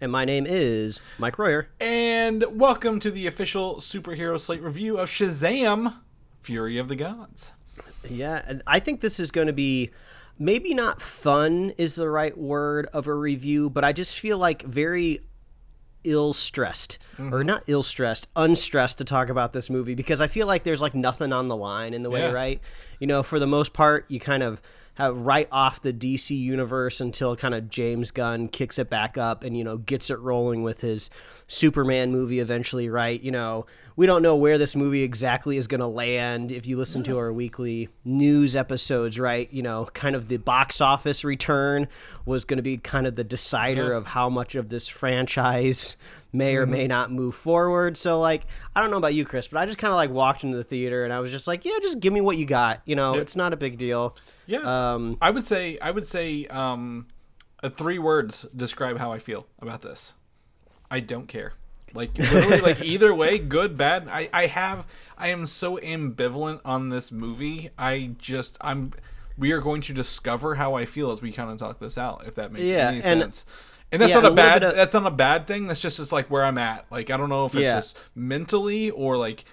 And my name is Mike Royer. and welcome to the official Superhero Slate review of Shazam Fury of the Gods. Yeah, and I think this is going to be maybe not fun is the right word of a review, but I just feel like very ill stressed or mm-hmm. not ill stressed, unstressed to talk about this movie because I feel like there's like nothing on the line in the way, Yeah. right? You know, for the most part, you kind of have right off the DC universe until kind of James Gunn kicks it back up and you know gets it rolling with his Superman movie eventually, right? You know, we don't know where this movie exactly is going to land if you listen to our weekly news episodes, right? You know, kind of the box office return was going to be kind of the decider uh-huh. of how much of this franchise may or may not move forward. So like, I don't know about you, Chris, but I just kind of like walked into the theater and I was just like, yeah, just give me what you got. You know, it's not a big deal. Yeah, Um, I would say I would say um, uh, three words describe how I feel about this. I don't care. Like literally, like either way, good, bad. I I have I am so ambivalent on this movie. I just I'm. We are going to discover how I feel as we kind of talk this out, if that makes Yeah, any sense. And that's yeah, not a and a bad. of- that's not a bad thing. That's just just like where I'm at. Like I don't know if it's Yeah. just mentally or like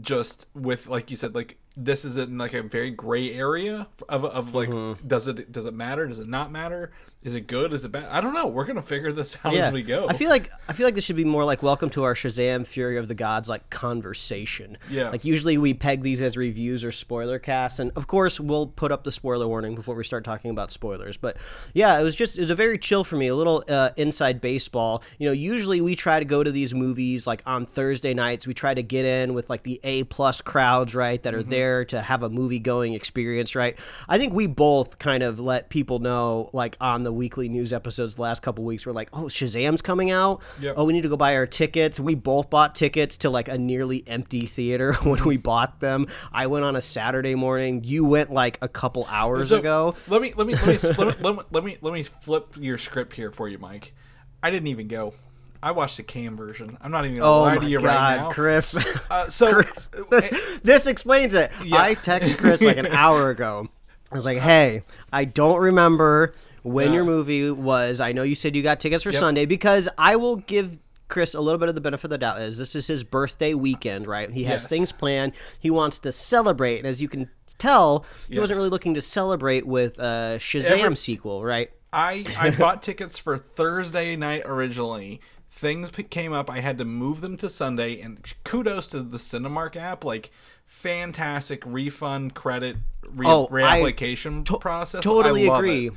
just with like you said like this is in like a very gray area of of like Mm-hmm. does it does it matter does it not matter is it good is it bad I don't know we're gonna figure this out yeah, as we go I feel like I feel like this should be more like welcome to our Shazam Fury of the Gods like conversation. Yeah. Like usually we peg these as reviews or spoiler casts, and of course we'll put up the spoiler warning before we start talking about spoilers. But yeah, it was just it was a very chill for me, a little uh, inside baseball. You know, usually we try to go to these movies like on Thursday nights. We try to get in with like the A plus crowds, right, that are Mm-hmm. there to have a movie going experience, right. I think we both kind of let people know like on the weekly news episodes the last couple weeks. We're like, oh, Shazam's coming out. Yep. Oh, we need to go buy our tickets. We both bought tickets to like a nearly empty theater when we bought them. I went on a Saturday morning. You went like a couple hours So, ago. let me let me let me, let me let me let me let me flip your script here for you Mike I didn't even go I watched the cam version I'm not even gonna Oh lie my to you god, right now Chris. uh, so this, this explains it. Yeah. I texted Chris like an hour ago. I was like, "Hey, I don't remember when Yeah. your movie was. I know you said you got tickets for Yep. Sunday because I will give Chris a little bit of the benefit of the doubt. Is this is his birthday weekend, right? He has Yes. things planned. He wants to celebrate, and as you can tell, he wasn't really looking to celebrate with a Shazam Every- sequel, right? I I bought tickets for Thursday night originally. Things came up. I had to move them to Sunday, and kudos to the Cinemark app. Like, fantastic refund credit re- Oh, I reapplication process. Totally agree. it.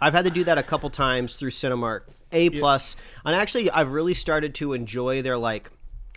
I've had to do that a couple times through Cinemark. A plus, and actually, I've really started to enjoy their like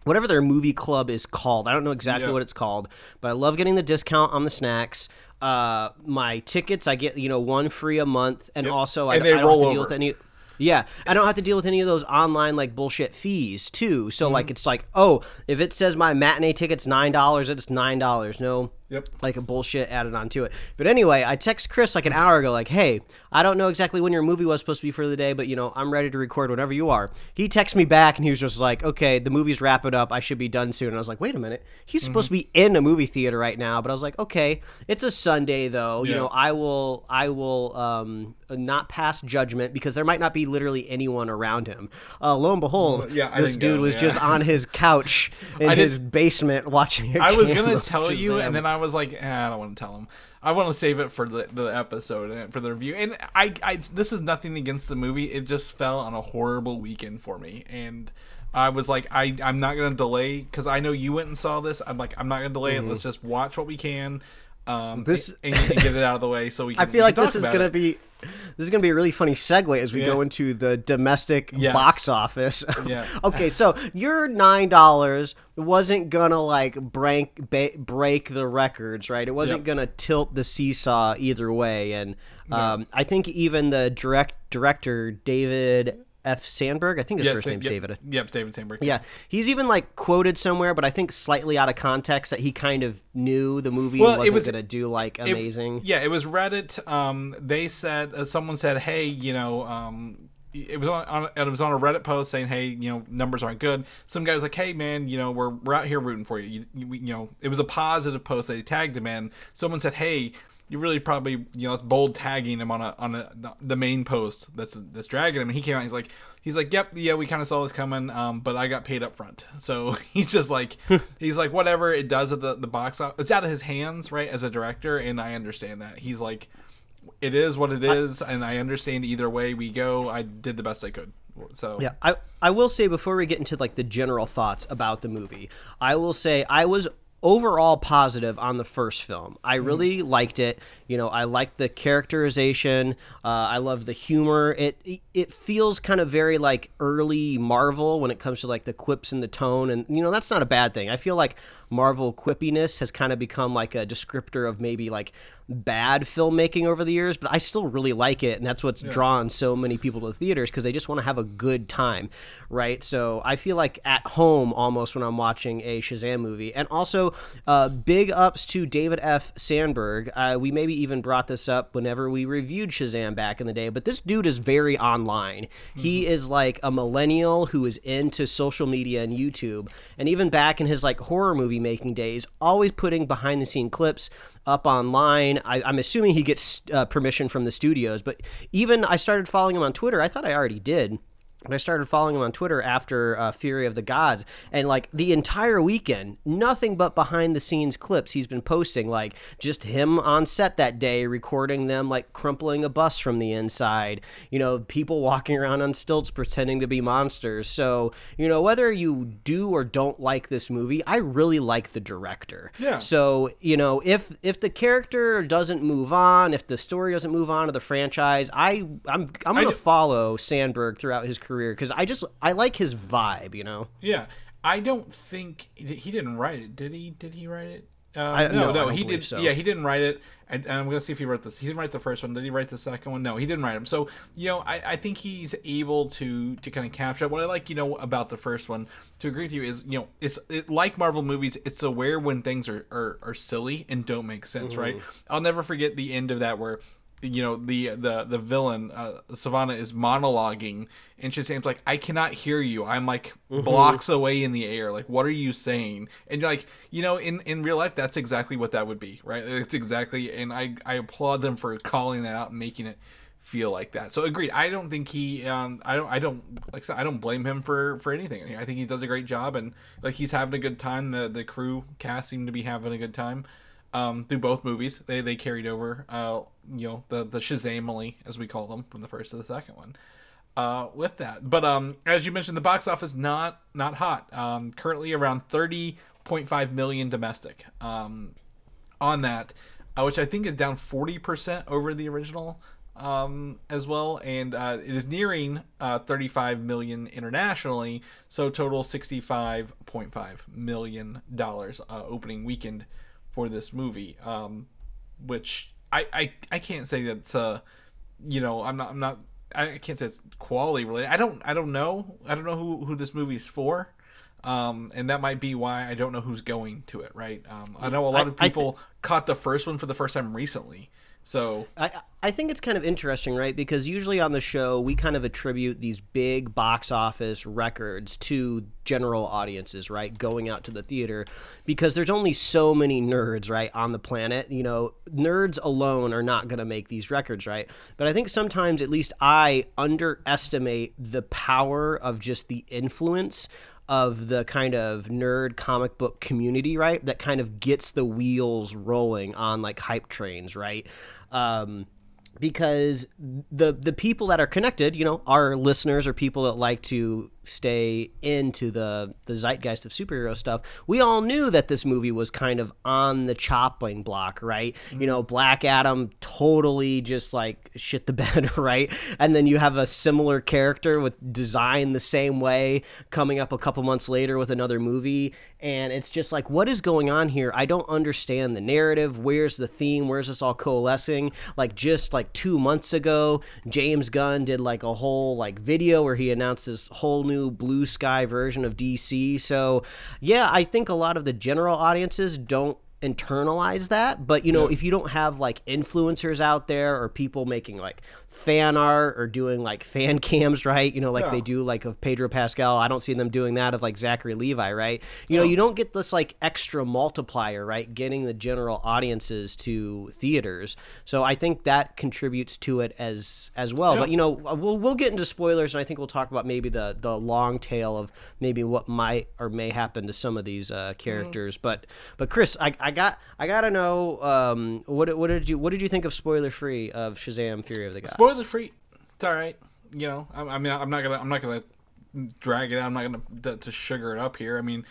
whatever their movie club is called. I don't know exactly Yeah. what it's called, but I love getting the discount on the snacks. Uh, my tickets, I get you know one free a month, and also I, And I they don't have to deal with any. Yeah, I don't have to deal with any of those online like bullshit fees too. So Mm-hmm. like it's like, oh, if it says my matinee ticket's nine dollars, it's nine dollars. No, Yep. like a bullshit added onto it. But anyway, I text Chris like an hour ago, like, hey, I don't know exactly when your movie was supposed to be for the day, but you know, I'm ready to record whenever you are. He texted me back and he was just like, okay, the movie's wrapping up. I should be done soon. And I was like, wait a minute. He's supposed to be in a movie theater right now. But I was like, okay, it's a Sunday though. You know, I will, I will, um, not pass judgment because there might not be literally anyone around him. Uh, lo and behold, yeah, this dude go, was yeah. just on his couch in his basement watching. I was gonna tell you, and then I was like, eh, I don't want to tell him. I want to save it for the, the episode and for the review. And I, I, this is nothing against the movie. It just fell on a horrible weekend for me, and I was like, I, I'm not gonna delay because I know you went and saw this. I'm like, I'm not gonna delay it. Let's just watch what we can. Um. This- and, and get it out of the way so we. Can, I feel like this is gonna it. be this is gonna be a really funny segue as we Yeah. go into the domestic Yes. box office. Yeah. okay, so your nine dollars wasn't gonna like break ba- break the records, right? It wasn't Yep. gonna tilt the seesaw either way, and um, I think even the direct director David F. Sandberg. I think his Yeah, first name's yep, David. Yep, David Sandberg. Yeah, he's even like quoted somewhere, but I think slightly out of context that he kind of knew the movie Well, wasn't was- going to do like It- amazing. yeah, it was Reddit. Um, they said uh, someone said, "Hey, you know." Um, it was on, on it was on a Reddit post saying, "Hey, you know, numbers aren't good." Some guy was like, "Hey, man, you know, we're we're out here rooting for you." You, you, you know, it was a positive post that he tagged him in. Someone said, "Hey, you really probably you know it's bold tagging him on a on a, the main post that's that's dragging him." And he came out, he's like, he's like, "Yep, yeah, we kind of saw this coming, um, but I got paid up front." So he's just like, he's like, whatever it does at the the box office, it's out of his hands, right, as a director, and I understand that. He's like it is what it is, and I understand either way we go. I did the best I could. So Yeah, I I will say before we get into like the general thoughts about the movie, I will say I was overall positive on the first film. I really liked it. You know, I liked the characterization. Uh, I love the humor. It it feels kind of very like early Marvel when it comes to like the quips and the tone, and you know that's not a bad thing. I feel like Marvel quippiness has kind of become like a descriptor of maybe like bad filmmaking over the years, but I still really like it, and that's what's drawn so many people to the theaters because they just want to have a good time, right? So I feel like at home almost when I'm watching a Shazam movie, and also uh, big ups to David F. Sandberg. Uh, we maybe even brought this up whenever we reviewed Shazam back in the day, but this dude is very online. He is like a millennial who is into social media and YouTube, and even back in his like horror movie making days, always putting behind the scene clips up online. I, I'm assuming he gets uh, permission from the studios, but even I started following him on Twitter. I thought I already did. But I started following him on Twitter after uh, Fury of the Gods, and like the entire weekend, nothing but behind the scenes clips he's been posting, like just him on set that day, recording them like crumpling a bus from the inside, you know, people walking around on stilts pretending to be monsters. So, you know, whether you do or don't like this movie, I really like the director. Yeah. So, you know, if if the character doesn't move on, if the story doesn't move on to the franchise, I I'm I'm gonna d- follow Sandberg throughout his career because I just I like his vibe, you know. yeah. I don't think he didn't write it. Did he? Did he write it? Uh, I- no, no, I no, don't he did. so. Yeah, he didn't write it. And, and I'm gonna see if he wrote this. He didn't write the first one. Did he write the second one? No, he didn't write them. So you know, I, I think he's able to to kind of capture what I like. You know about the first one. To agree with you is you know it's it, like Marvel movies. It's aware when things are are, are silly and don't make sense. Right. I'll never forget the end of that where you know the the the villain uh, Sivana is monologuing and Shazam's like I cannot hear you. I'm like blocks away in the air. Like what are you saying? And you're like you know in in real life that's exactly what that would be right? It's exactly and I I applaud them for calling that out and making it feel like that. So agreed. I don't think he um I don't I don't like I said I don't blame him for for anything. I think he does a great job and like he's having a good time. The the crew cast seem to be having a good time um, through both movies. They they carried over, uh, you know, the the Shazamily as we call them from the first to the second one. Uh, with that, but um, as you mentioned, the box office not not hot. Um, currently around thirty point five million domestic. Um, on that, uh, which I think is down forty percent over the original. Um, as well, and uh, it is nearing uh, 35 million internationally, so total 65.5 million dollars uh, opening weekend for this movie, um, which I, I I can't say that's uh you know I'm not I'm not I can't say it's quality related. I don't I don't know I don't know who who this movie is for. Um, and that might be why I don't know who's going to it, right? Um, I know a lot I- of people caught the first one for the first time recently, so I I think it's kind of interesting, right? Because usually on the show we kind of attribute these big box office records to general audiences, right? Going out to the theater because there's only so many nerds, right, on the planet. You know, nerds alone are not going to make these records, right? But I think sometimes at least I underestimate the power of just the influence of the kind of nerd comic book community, right? That kind of gets the wheels rolling on like hype trains, right? Um, because the the people that are connected, you know, our listeners are people that like to stay into the the zeitgeist of superhero stuff, we all knew that this movie was kind of on the chopping block, right? You know, Black Adam totally just like shit the bed, right? And then you have a similar character with design the same way coming up a couple months later with another movie. And it's just like what is going on here? I don't understand the narrative. Where's the theme? Where's this all coalescing? Like just like two months ago james gunn did like a whole like video where he announced this whole new blue sky version of dc so yeah i think a lot of the general audiences don't internalize that but you know Yeah. if you don't have like influencers out there or people making like fan art or doing like fan cams right? You know like Yeah. they do like of pedro pascal. I don't see them doing that of like zachary levi right? You know you don't get this like extra multiplier right? Getting the general audiences to theaters. So i think that contributes to it as as well. Yeah. but you know we'll, we'll get into spoilers and i think we'll talk about maybe the the long tail of maybe what might or may happen to some of these uh, characters. But but chris i, I got i gotta know um what, what did you what did you think of spoiler free of shazam fury of the gods Spoiler free. It's all right. You know, I, I mean, I'm not gonna, I'm not gonna drag it out. I'm not gonna to, to sugar it up here. I mean,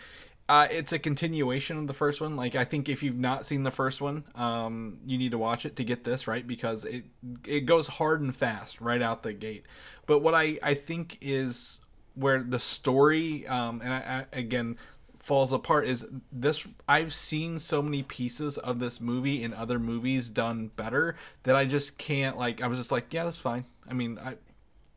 uh, it's a continuation of the first one. Like, I think if you've not seen the first one, um, you need to watch it to get this right because it it goes hard and fast right out the gate. But what I I think is where the story, um, and I, I, again falls apart is this I've seen so many pieces of this movie in other movies done better that I just can't like I was just like yeah that's fine. I mean I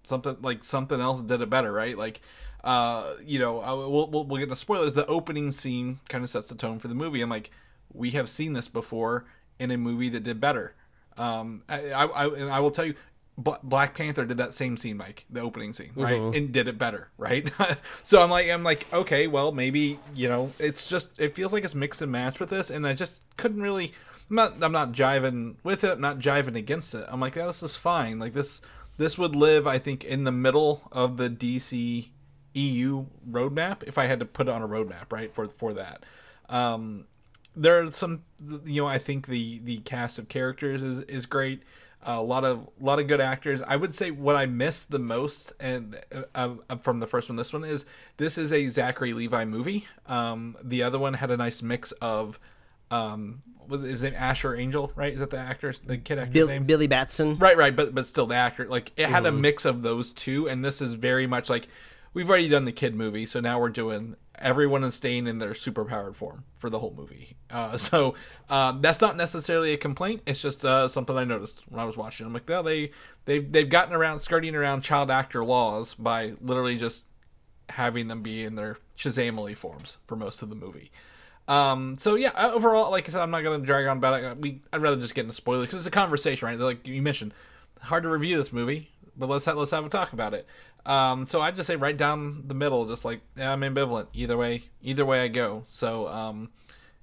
something like something else did it better right? Like uh you know I, we'll, we'll, we'll get the spoilers. The opening scene kind of sets the tone for the movie. I'm like we have seen this before in a movie that did better. Um I I, I, I will tell you Black Panther did that same scene, Mike, the opening scene, right, and did it better, right? so I'm like, I'm like, okay, well, maybe you know, it's just it feels like it's mix and match with this, and I just couldn't really. I'm not, I'm not jiving with it, I'm not jiving against it. I'm like, yeah, this is fine. Like this, this would live, I think, in the middle of the DC EU roadmap if I had to put it on a roadmap, right, for for that. Um, there are some you know i think the the cast of characters is is great a lot of a lot of good actors. I would say what i missed the most and uh, uh, from the first one this one is this is a zachary levi movie. Um the other one had a nice mix of um was is it asher angel right? Is that the actor's the kid actor's Bill, name? Billy batson. Right, right, but but still the actor. Like it had a mix of those two, and this is very much like we've already done the kid movie, so now we're doing everyone is staying in their superpowered form for the whole movie. Uh, so uh, that's not necessarily a complaint. It's just uh, something I noticed when I was watching. I'm like, no, they they they've gotten around skirting around child actor laws by literally just having them be in their Shazamily forms for most of the movie. Um, so yeah, uh, overall, like I said, I'm not gonna drag on about it. We, I'd rather just get into spoilers because it's a conversation, right? Like you mentioned, hard to review this movie, but let's have, let's have a talk about it. Um, so I just say right down the middle, just like yeah, I'm ambivalent either way. Either way I go. So um,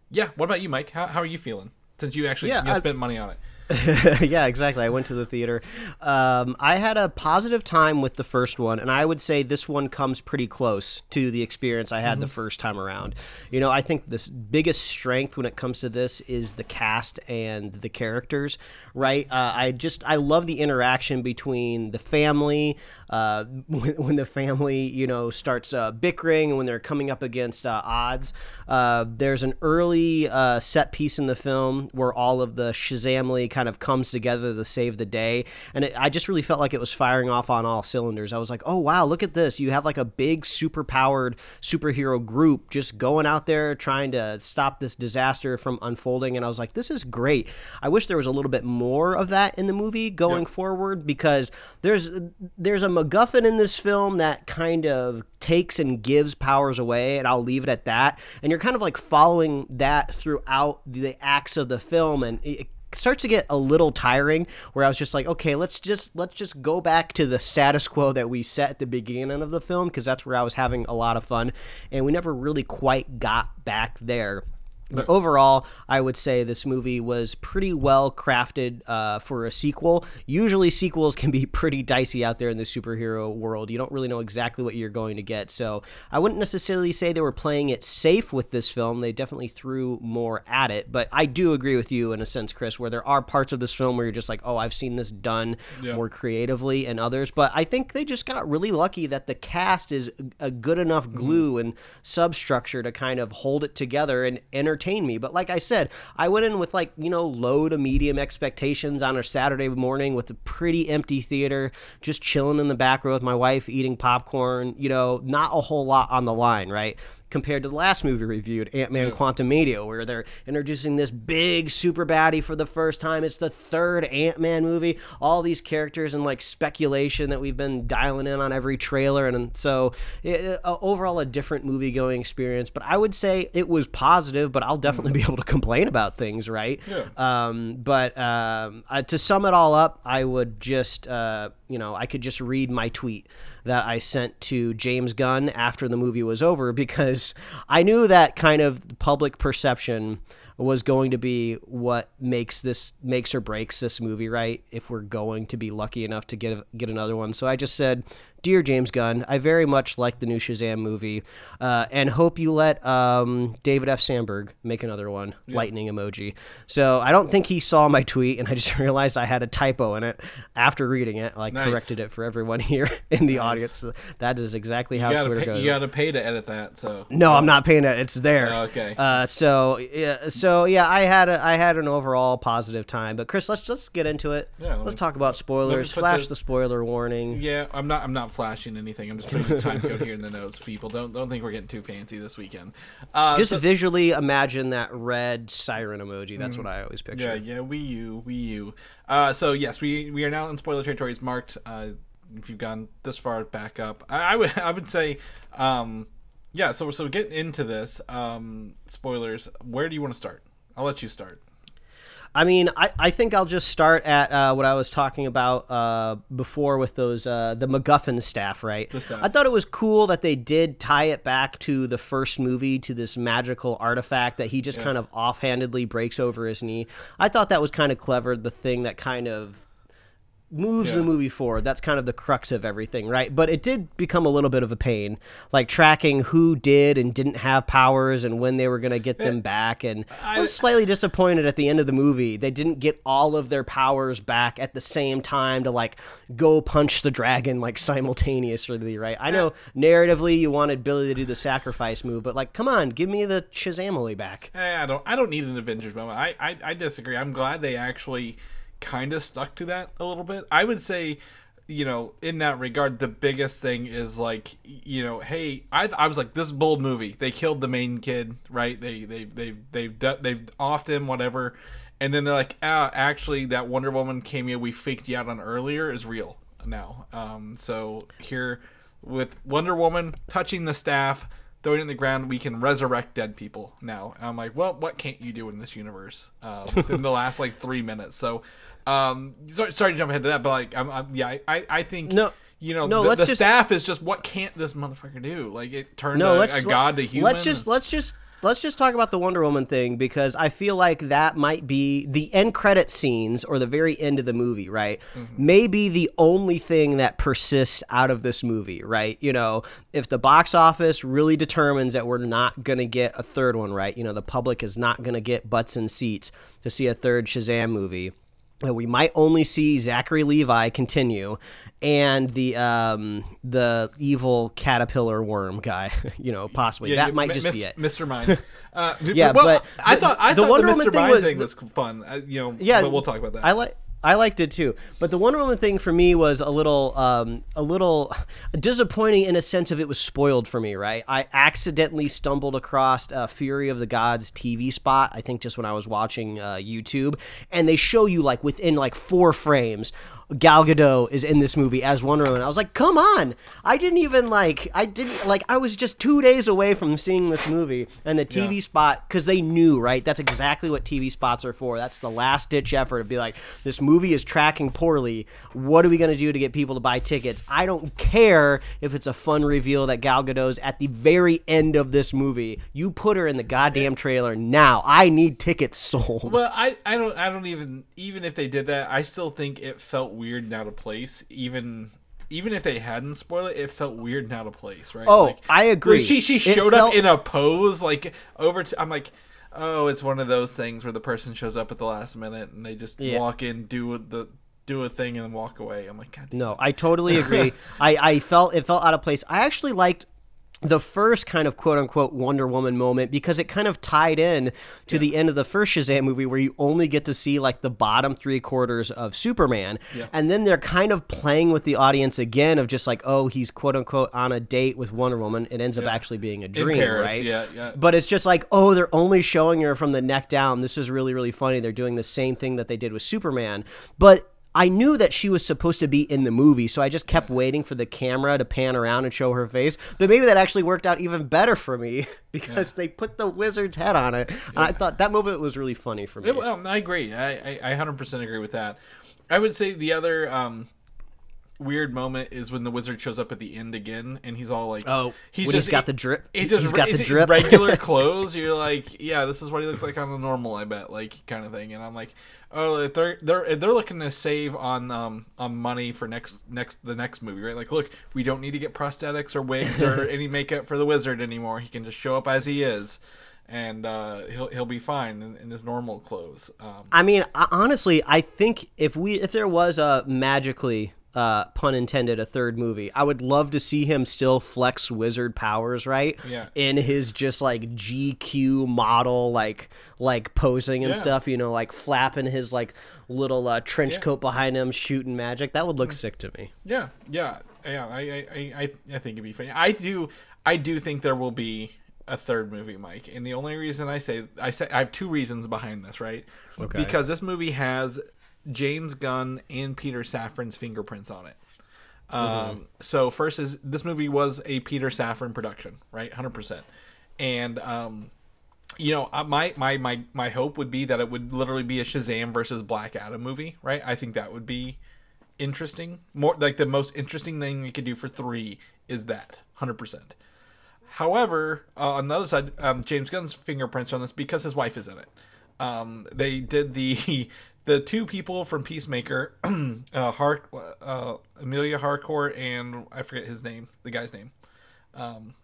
yeah. What about you, Mike? How, how are you feeling since you actually Yeah, you I- spent money on it? yeah, exactly. I went to the theater. Um, I had a positive time with the first one, and I would say this one comes pretty close to the experience I had the first time around. You know, I think the biggest strength when it comes to this is the cast and the characters. Right? Uh, I just I love the interaction between the family. Uh, when, when the family, you know, starts uh, bickering and when they're coming up against uh, odds. Uh, there's an early uh, set piece in the film where all of the Shazamily kind of comes together to save the day, and it, I just really felt like it was firing off on all cylinders. I was like, oh wow, look at this! You have like a big, super powered superhero group just going out there trying to stop this disaster from unfolding, and I was like, this is great. I wish there was a little bit more of that in the movie going forward because there's there's a MacGuffin in this film that kind of takes and gives powers away, and I'll leave it at that. And you're kind of like following that throughout the acts of the film, and it starts to get a little tiring. Where I was just like, okay, let's just let's just go back to the status quo that we set at the beginning of the film because that's where I was having a lot of fun, and we never really quite got back there But overall, I would say this movie was pretty well crafted uh, for a sequel. Usually, sequels can be pretty dicey out there in the superhero world. You don't really know exactly what you're going to get. So, I wouldn't necessarily say they were playing it safe with this film. They definitely threw more at it. But I do agree with you in a sense, Chris, where there are parts of this film where you're just like, oh, I've seen this done Yeah. more creatively and others. But I think they just got really lucky that the cast is a good enough Mm-hmm. glue and substructure to kind of hold it together and entertain me. But like I said, I went in with like, you know, low to medium expectations on a Saturday morning with a pretty empty theater, just chilling in the back row with my wife eating popcorn, you know, not a whole lot on the line, right? Compared to the last movie we reviewed, Ant Man Quantumania, where they're introducing this big super baddie for the first time. It's the third Ant Man movie. All these characters and like speculation that we've been dialing in on every trailer. And, and so, it, uh, overall, a different movie going experience. But I would say it was positive, but I'll definitely be able to complain about things, right? Yeah. Um, but um, uh, to sum it all up, I would just, uh, you know, I could just read my tweet that I sent to James Gunn after the movie was over because I knew that kind of public perception was going to be what makes this makes or breaks this movie, right? If we're going to be lucky enough to get get another one. So I just said, "Dear James Gunn, I very much like the new Shazam movie, uh, and hope you let um, David F. Sandberg make another one." Lightning emoji. So I don't think he saw my tweet, and I just realized I had a typo in it after reading it. Like Nice. corrected it for everyone here in the audience. So that is exactly how Twitter pay, goes. you gotta pay to edit that. So No, I'm not paying it. It's there. Oh, okay. Uh, so yeah, so yeah, I had a, I had an overall positive time. But Chris, let's let's get into it. Yeah, let let's me- talk about spoilers. Flash the- the spoiler warning. Yeah, I'm not. I'm not flashing anything. I'm just putting a time code here in the notes. People don't don't think we're getting too fancy this weekend. Uh, Just so- visually imagine that red siren emoji. That's what I always yeah, picture. yeah. Wii U, Wii U. Uh, so yes, we we are now in spoiler territory. It's marked. Uh, if you've gone this far, back up. I, I would I would say, um, yeah. So so get into this. Um, spoilers. Where do you want to start? I'll let you start. I mean, I, I think I'll just start at uh, what I was talking about uh, before with those uh, the MacGuffin staff, right? staff. I thought it was cool that they did tie it back to the first movie to this magical artifact that he just kind of offhandedly breaks over his knee. I thought that was kind of clever. The thing that kind of moves Yeah. the movie forward. That's kind of the crux of everything, right? But it did become a little bit of a pain, like tracking who did and didn't have powers and when they were going to get them back. And I was slightly disappointed at the end of the movie. They didn't get all of their powers back at the same time to like go punch the dragon like simultaneously, right? I know narratively you wanted Billy to do the sacrifice move, but like, come on, give me the Shazamily back. Eh, I don't. I don't need an Avengers moment. I, I, I disagree. I'm glad they actually kind of stuck to that a little bit. I would say, you know, in that regard, the biggest thing is like, you know, hey, I, I was like, this bold movie. They killed the main kid, right? They they they they've done, they've offed him, whatever, and then they're like, ah, actually, that Wonder Woman cameo we faked you out on earlier is real now. Um, so here with Wonder Woman touching the staff throwing it in the ground, we can resurrect dead people now. And I'm like, well, what can't you do in this universe uh, within the last like three minutes? So, um, sorry, sorry to jump ahead to that, but like, I'm, I'm yeah, I- I, think No. you know, No, the, the just- staff is just what can't this motherfucker do? Like, it turned no, a, a god to human. Let's just let's just let's just talk about the Wonder Woman thing because I feel like that might be the end credit scenes or the very end of the movie, right? Mm-hmm. Maybe the only thing that persists out of this movie, right? You know, if the box office really determines that we're not going to get a third one, right? You know, the public is not going to get butts and seats to see a third Shazam movie we might only see Zachary Levi continue, and the um, the evil caterpillar worm guy. you know, possibly Yeah, that you- might Mi- just be it. Mr. Mind. Uh, Yeah, well, but I the- thought I the thought Wonder the Mr. thing Mind was thing was fun. Uh, you know, Yeah, but we'll talk about that. I like. I liked it too, but the Wonder Woman thing for me was a little, um, a little disappointing in a sense of it was spoiled for me. Right, I accidentally stumbled across uh, Fury of the Gods TV spot. I think just when I was watching uh, YouTube, and they show you like within like four frames Gal Gadot is in this movie as Wonder Woman. I was like, come on! I didn't even like. I didn't like. I was just two days away from seeing this movie, and the TV Yeah. spot because they knew right. That's exactly what TV spots are for. That's the last ditch effort to be like, this movie is tracking poorly. What are we gonna do to get people to buy tickets? I don't care if it's a fun reveal that Gal Gadot's at the very end of this movie. You put her in the goddamn trailer now. I need tickets sold. Well, I, I don't I don't even even if they did that, I still think it felt weird and out of place. Even even if they hadn't spoiled it, it felt weird and out of place, right? Oh, like, I agree. She she showed felt- up in a pose like over. To, I'm like, oh, it's one of those things where the person shows up at the last minute and they just Yeah. walk in, do the do a thing, and then walk away. I'm like, God, damn. No, I totally agree. I, I felt it felt out of place. I actually liked the first kind of quote unquote Wonder Woman moment because it kind of tied in to the end of the first Shazam movie where you only get to see like the bottom three quarters of Superman. Yeah. And then they're kind of playing with the audience again of just like, oh, he's quote unquote on a date with Wonder Woman. It ends up actually being a dream, Paris, right? yeah, yeah. But it's just like, oh, they're only showing her from the neck down. This is really, really funny. They're doing the same thing that they did with Superman. But I knew that she was supposed to be in the movie, so I just kept waiting for the camera to pan around and show her face. But maybe that actually worked out even better for me because they put the wizard's head on it. And I thought that moment was really funny for me. Yeah, well, I agree. I, I, I 100% agree with that. I would say the other um, weird moment is when the wizard shows up at the end again, and he's all like, Oh, when he's got the drip? He's just He's got the drip? regular clothes. You're like, yeah, this is what he looks like on the normal. I bet, like kind of thing. And I'm like, oh, they're they're they're looking to save on um on money for next next the next movie, right? Like, look, we don't need to get prosthetics or wigs or any makeup for the wizard anymore. He can just show up as he is. And uh, he'll he'll be fine in, in his normal clothes. Um, I mean, honestly, I think if we if there was a magically uh, pun intended a third movie, I would love to see him still flex wizard powers, right? Yeah. In his just like GQ model, like like posing and Yeah. stuff, you know, like flapping his like little uh, trench Yeah. coat behind him, shooting magic. That would look sick to me. Yeah, yeah, yeah. I, I, I, I I think it'd be funny. I do, I do think there will be a third movie, Mike. And the only reason I say, I say, I have two reasons behind this, right? Okay. Because this movie has James Gunn and Peter Safran's fingerprints on it. Um, so first is this movie was a Peter Safran production, right? Hundred percent. And um, you know, uh, my my my my hope would be that it would literally be a Shazam versus Black Adam movie, right? I think that would be interesting. More like the most interesting thing we could do for three is that hundred percent. However, uh, on the other side, um, James Gunn's fingerprints on this because his wife is in it. Um, they did the the two people from Peacemaker, uh, Hark, uh, Emilia Harcourt, and I forget his name, the guy's name. Um,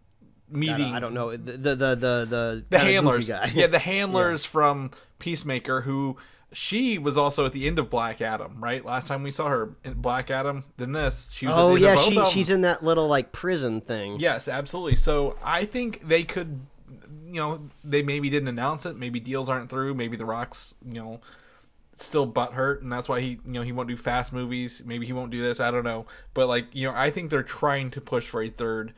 I meeting don't, I don't know the the the the the, the kinda goofy handlers guy. yeah the handlers from peacemaker who she was also at the end of black adam right last time we saw her in black adam then this she was at oh yeah, she she's in that little like prison thing. yes absolutely so i think they could you know they maybe didn't announce it maybe deals aren't through maybe the rocks you know still butt hurt and that's why he you know he won't do fast movies maybe he won't do this i don't know but like you know i think they're trying to push for a third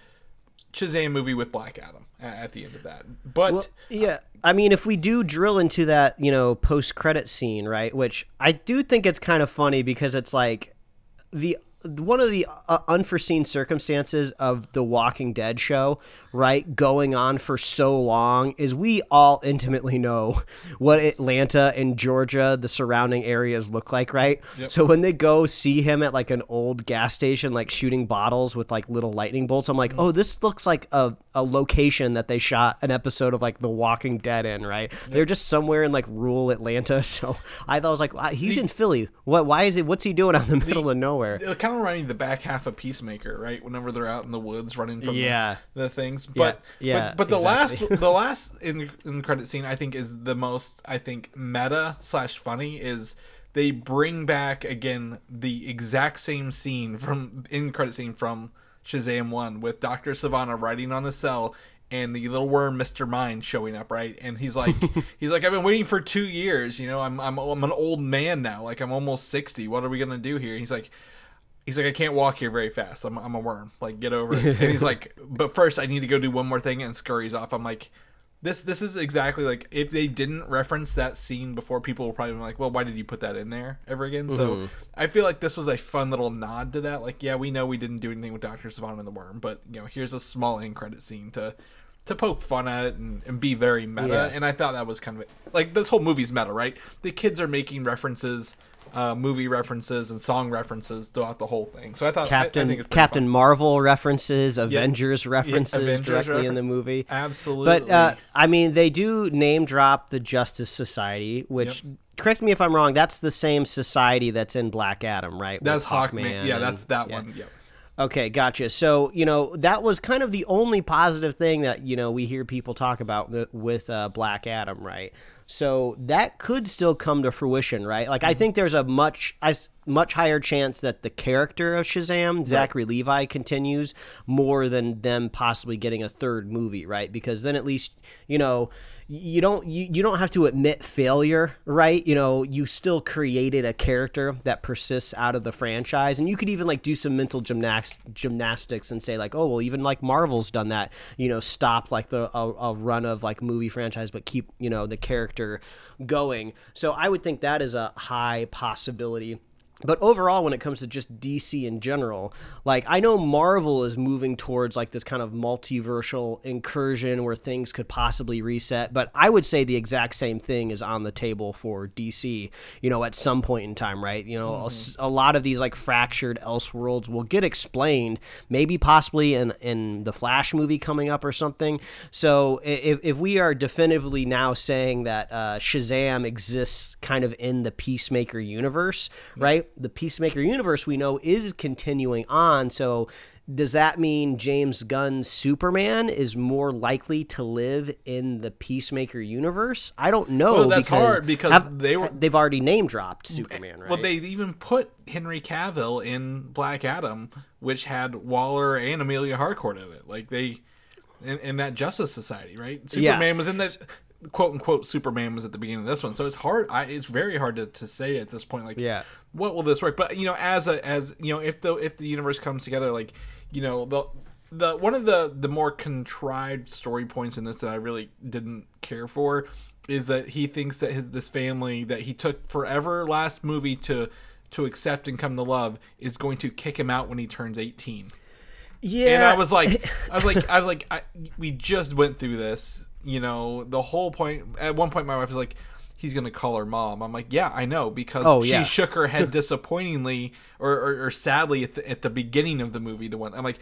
shazam movie with black adam at the end of that but Well, yeah. I mean, if we do drill into that, you know, post credit scene, right? Which I do think it's kind of funny because it's like the one of the uh, unforeseen circumstances of the Walking Dead show, right, going on for so long is we all intimately know what Atlanta and Georgia, the surrounding areas look like, right? So when they go see him at like an old gas station, like shooting bottles with like little lightning bolts, I'm like, oh, this looks like a, a location that they shot an episode of like The Walking Dead in, right? They're just somewhere in like rural Atlanta. So I thought I was like, wow, he's in Philly. What? Why is it? What's he doing out in the middle of nowhere? it uh, kind of reminded me of the back half of Peacemaker, right? Whenever they're out in the woods running from the- Yeah. the, things. But yeah, but, but the exactly. last the last in in credit scene I think is the most I think meta slash funny is they bring back again the exact same scene from in credit scene from Shazam one with Doctor Sivana writing on the cell. And the little worm, Mr. Mind, showing up, right? And he's like, he's like, I've been waiting for two years. You know, I'm, I'm, I'm an old man now. Like, I'm almost sixty. What are we gonna do here? He's like, he's like, I can't walk here very fast. I'm, I'm a worm. Like, get over it. And he's like, but first, I need to go do one more thing and scurries off. I'm like, this this is exactly like if they didn't reference that scene before, people will probably be like, "Well, why did you put that in there ever again?" So mm-hmm. I feel like this was a fun little nod to that. Like, yeah, we know we didn't do anything with Doctor Sivana and the Worm, but you know, here's a small end credit scene to to poke fun at it and, and be very meta. Yeah. And I thought that was kind of like this whole movie's meta, right? The kids are making references. Uh, movie references and song references throughout the whole thing. So I thought I- I, Captain think Captain fun. Marvel references, Avengers references Avengers directly in the movie. Absolutely. But uh, I mean, they do name drop the Justice Society, which correct me if I'm wrong. That's the same society that's in Black Adam, right? that's With Hawkman. Yeah, and- that's that yeah. one. Yep. Okay, gotcha. So you know that was kind of the only positive thing that you know we hear people talk about with uh, Black Adam, right? So that could still come to fruition, right? Like I mm-hmm. think there's a much s- much higher chance that the character of Shazam, Zachary Levi, continues more than them possibly getting a third movie, right? Because then at least you know you don't you, you don't have to admit failure right? You know you still created a character that persists out of the franchise. And you could even like do some mental gymnastics gymnastics and say like oh well even like marvel's done that you know stop like the a, a run of like movie franchise but keep you know the character going. So i would think that is a high possibility but overall when it comes to just dc in general like i know marvel is moving towards like this kind of multiversal incursion where things could possibly reset but i would say the exact same thing is on the table for dc you know at some point in time right? You know a lot of these like fractured elseworlds will get explained maybe possibly in in the flash movie coming up or something. So if, if we are definitively now saying that uh, shazam exists kind of in the peacemaker universe right the peacemaker universe we know is continuing on so does that mean James Gunn's Superman is more likely to live in the Peacemaker universe? I don't know. Well, that's because hard because have- they were- they've already name dropped Superman, right? Well, they even put Henry Cavill in Black Adam, which had Waller and Emilia Harcourt in it. Like they, in, in that Justice Society, right? Yeah. Superman was in this. "Quote unquote," Superman was at the beginning of this one, so it's hard. I, it's very hard to, to say at this point. Like, Yeah. what will this work? But you know, as a as you know, if the if the universe comes together, like you know, the the one of the the more contrived story points in this that I really didn't care for is that he thinks that his this family that he took forever last movie to to accept and come to love is going to kick him out when he turns 18 yeah, and I was like, I was like, I was like, I, we just went through this. You know, the whole point. At one point, my wife was like, "He's gonna call her mom." I'm like, "Yeah, I know," because Oh, she yeah. shook her head disappointingly or, or, or sadly at the, at the beginning of the movie. To one, I'm like,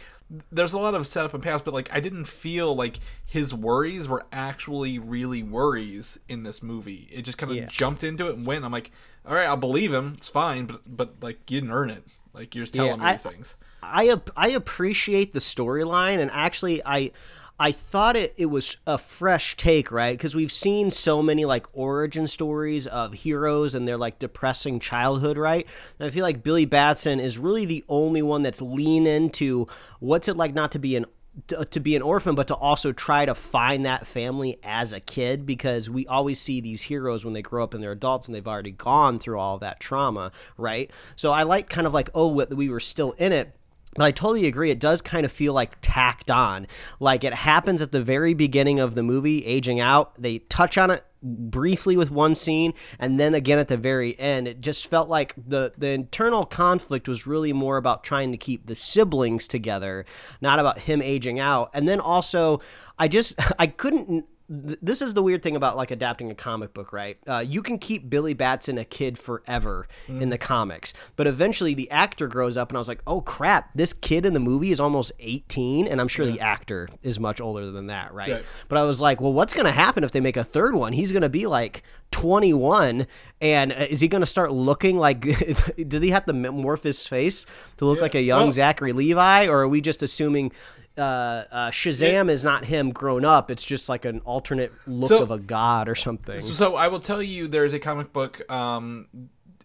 there's a lot of setup and payoffs, but like, I didn't feel like his worries were actually really worries in this movie. It just kind of Yeah. jumped into it and went. I'm like, all right, I'll believe him. It's fine, but but like, you didn't earn it. Like you're just telling me I- these things. I I appreciate the storyline, and actually, I I thought it, it was a fresh take, right? Because we've seen so many like origin stories of heroes and their like depressing childhood, right? And I feel like Billy Batson is really the only one that's lean into what's it like not to be an to, to be an orphan, but to also try to find that family as a kid because we always see these heroes when they grow up and they're adults and they've already gone through all that trauma, right? So I like kind of like, oh, we were still in it. But I totally agree. It does kind of feel like tacked on. Like it happens at the very beginning of the movie, aging out. They touch on it briefly with one scene, and then again at the very end. It just felt like the the internal conflict was really more about trying to keep the siblings together, not about him aging out. And then also, I just I couldn't th- this is the weird thing about like adapting a comic book, right? Uh, you can keep Billy Batson a kid forever in the comics, but eventually the actor grows up, and I was like, oh crap, this kid in the movie is almost 18, and I'm sure the actor is much older than that, right? Right. But I was like, well, what's going to happen if they make a third one? He's going to be like 21, and uh, is he going to start looking like? did he have to morph his face to look like a young well- Zachary Levi, or are we just assuming? Uh, uh, Shazam is not him grown up. It's just like an alternate look So- of a god or something. So I will tell you, there's a comic book. Um,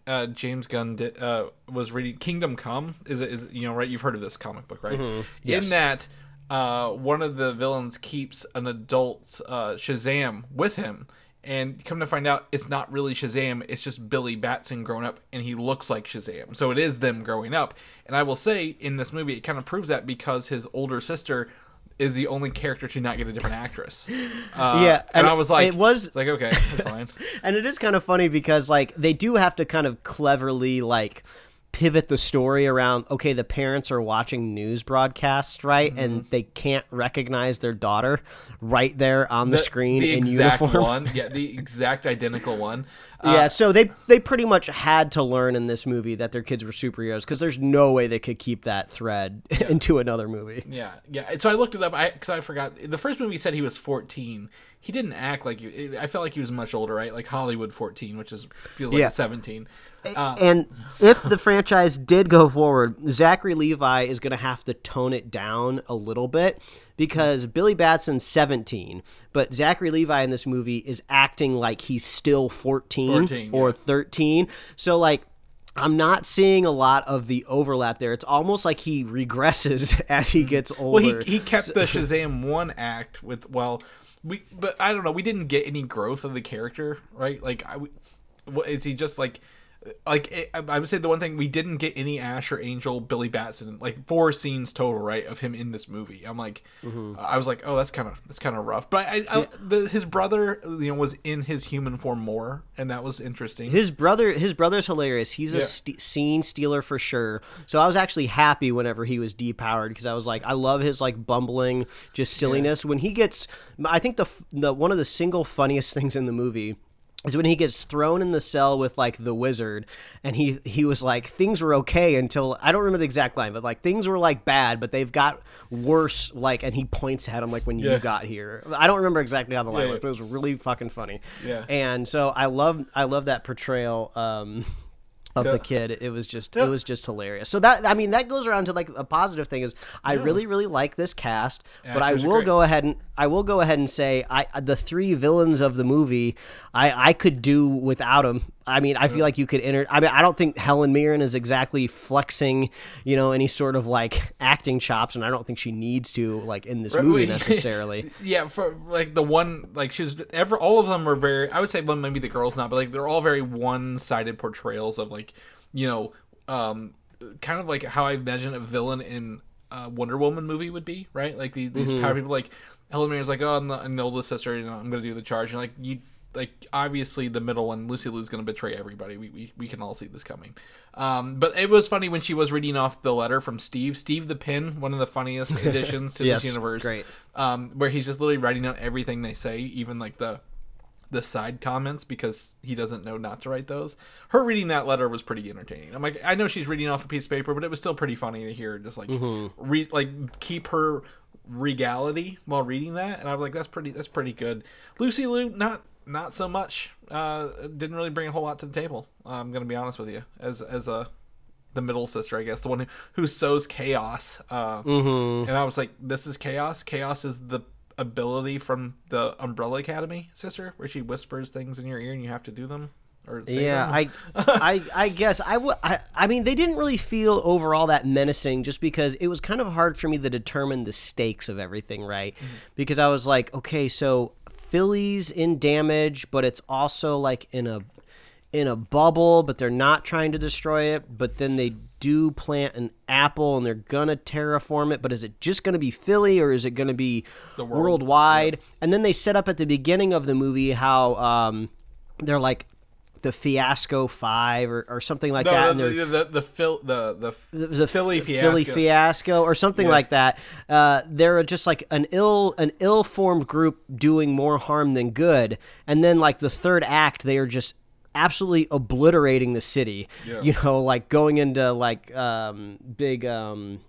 uh, James Gunn did, uh, was reading Kingdom Come. Is it is you know right? You've heard of this comic book, right? Yes. In that, uh, one of the villains keeps an adult uh, Shazam with him, and come to find out, it's not really Shazam. It's just Billy Batson grown up, and he looks like Shazam. So it is them growing up. And I will say, in this movie, it kind of proves that because his older sister is the only character to not get a different actress. Uh, Yeah, and, and I was like, it was- like okay, that's fine. and it is kind of funny because like they do have to kind of cleverly like pivot the story around okay the parents are watching news broadcasts right Mm-hmm. and they can't recognize their daughter right there on the, screen the in exact uniform one, yeah, the exact identical one. Uh, yeah so they they pretty much had to learn in this movie that their kids were superheroes because there's no way they could keep that thread into another movie Yeah, yeah. So I looked it up. I because I forgot the first movie said he was fourteen. He didn't act like you. I felt like he was much older, right? Like Hollywood fourteen, which is feels like Yeah. seventeen. Uh, and if the franchise did go forward, Zachary Levi is going to have to tone it down a little bit because Billy Batson's 17, but Zachary Levi in this movie is acting like he's still 14, 14, or yeah. 13. So, like, I'm not seeing a lot of the overlap there. It's almost like he regresses as he gets older. well, he he kept the Shazam one act with well, we but I don't know. We didn't get any growth of the character, right? Like, I, what, is he just like? Like it, I I would say the one thing we didn't get any Asher Angel Billy Batson like four scenes total right of him in this movie. I'm like, Mm-hmm. I was like, oh that's kind of that's kind of rough. But I, I the, his brother you know was in his human form more, and that was interesting. His brother, his brother's hilarious. He's a Yeah. st- scene stealer for sure. So I was actually happy whenever he was depowered because I was like, I love his like bumbling, just silliness. When he gets, I think the the one of the single funniest things in the movie is when he gets thrown in the cell with like the wizard and he he was like things were okay until I don't remember the exact line but like things were like bad but they've got worse like and he points at him like when you got here I don't remember exactly how the line Yeah, was yeah. but it was really fucking funny Yeah. and so I love I love that portrayal um, of Yeah. the kid. It was just Yeah. it was just hilarious. So that I mean that goes around to like a positive thing is I really really like this cast, but I will go ahead and I will go ahead and say I the three villains of the movie I I could do without them. I mean I feel like you could enter. I mean I don't think Helen Mirren is exactly flexing you know any sort of like acting chops, and I don't think she needs to like in this movie necessarily. yeah, for like the one like she was ever all of them were very I would say well maybe the girls not, but like they're all very one sided portrayals of like, you know, um kind of like how I imagine a villain in a Wonder Woman movie would be, right? Like these, these power people like Helen Mirren's like, Oh, I'm the, I'm the oldest sister, you know, I'm gonna do the charge and like you like obviously the middle one, Lucy Liu's gonna betray everybody. We, we we can all see this coming. Um, but it was funny when she was reading off the letter from Steve. Steve the Pen, one of the funniest additions to Yes, this universe great. um, where he's just literally writing out everything they say, even like the the side comments because he doesn't know not to write those. Her reading that letter was pretty entertaining. I'm like, I know she's reading off a piece of paper, but it was still pretty funny to hear just like read like keep her regality while reading that, and I was like, that's pretty that's pretty good. Lucy Liu, not not so much. Uh, didn't really bring a whole lot to the table. I'm gonna be honest with you, as as a the middle sister, I guess, the one who, who sows chaos. Uh, Mm-hmm. And I was like, this is chaos. Chaos is the ability from the Umbrella Academy, sister, where she whispers things in your ear and you have to do them. Or say Yeah, them. I, I, I guess I would. I, I mean, they didn't really feel overall that menacing, just because it was kind of hard for me to determine the stakes of everything, right? Because I was like, okay, so Philly's in damage, but it's also like in a, in a bubble, but they're not trying to destroy it. But then they do plant an apple, and they're gonna terraform it. But is it just gonna be Philly, or is it gonna be The world. worldwide? And then they set up at the beginning of the movie how um, they're like the Fiasco Five or, or something like that. no, and the, the, the, the, Phil, the, the it was a Philly fiasco. Philly fiasco or something Yeah. like that. Uh, they're just like an ill an ill formed group doing more harm than good. And then like the third act, they are just absolutely obliterating the city. Yeah. You know, like going into like um, big um,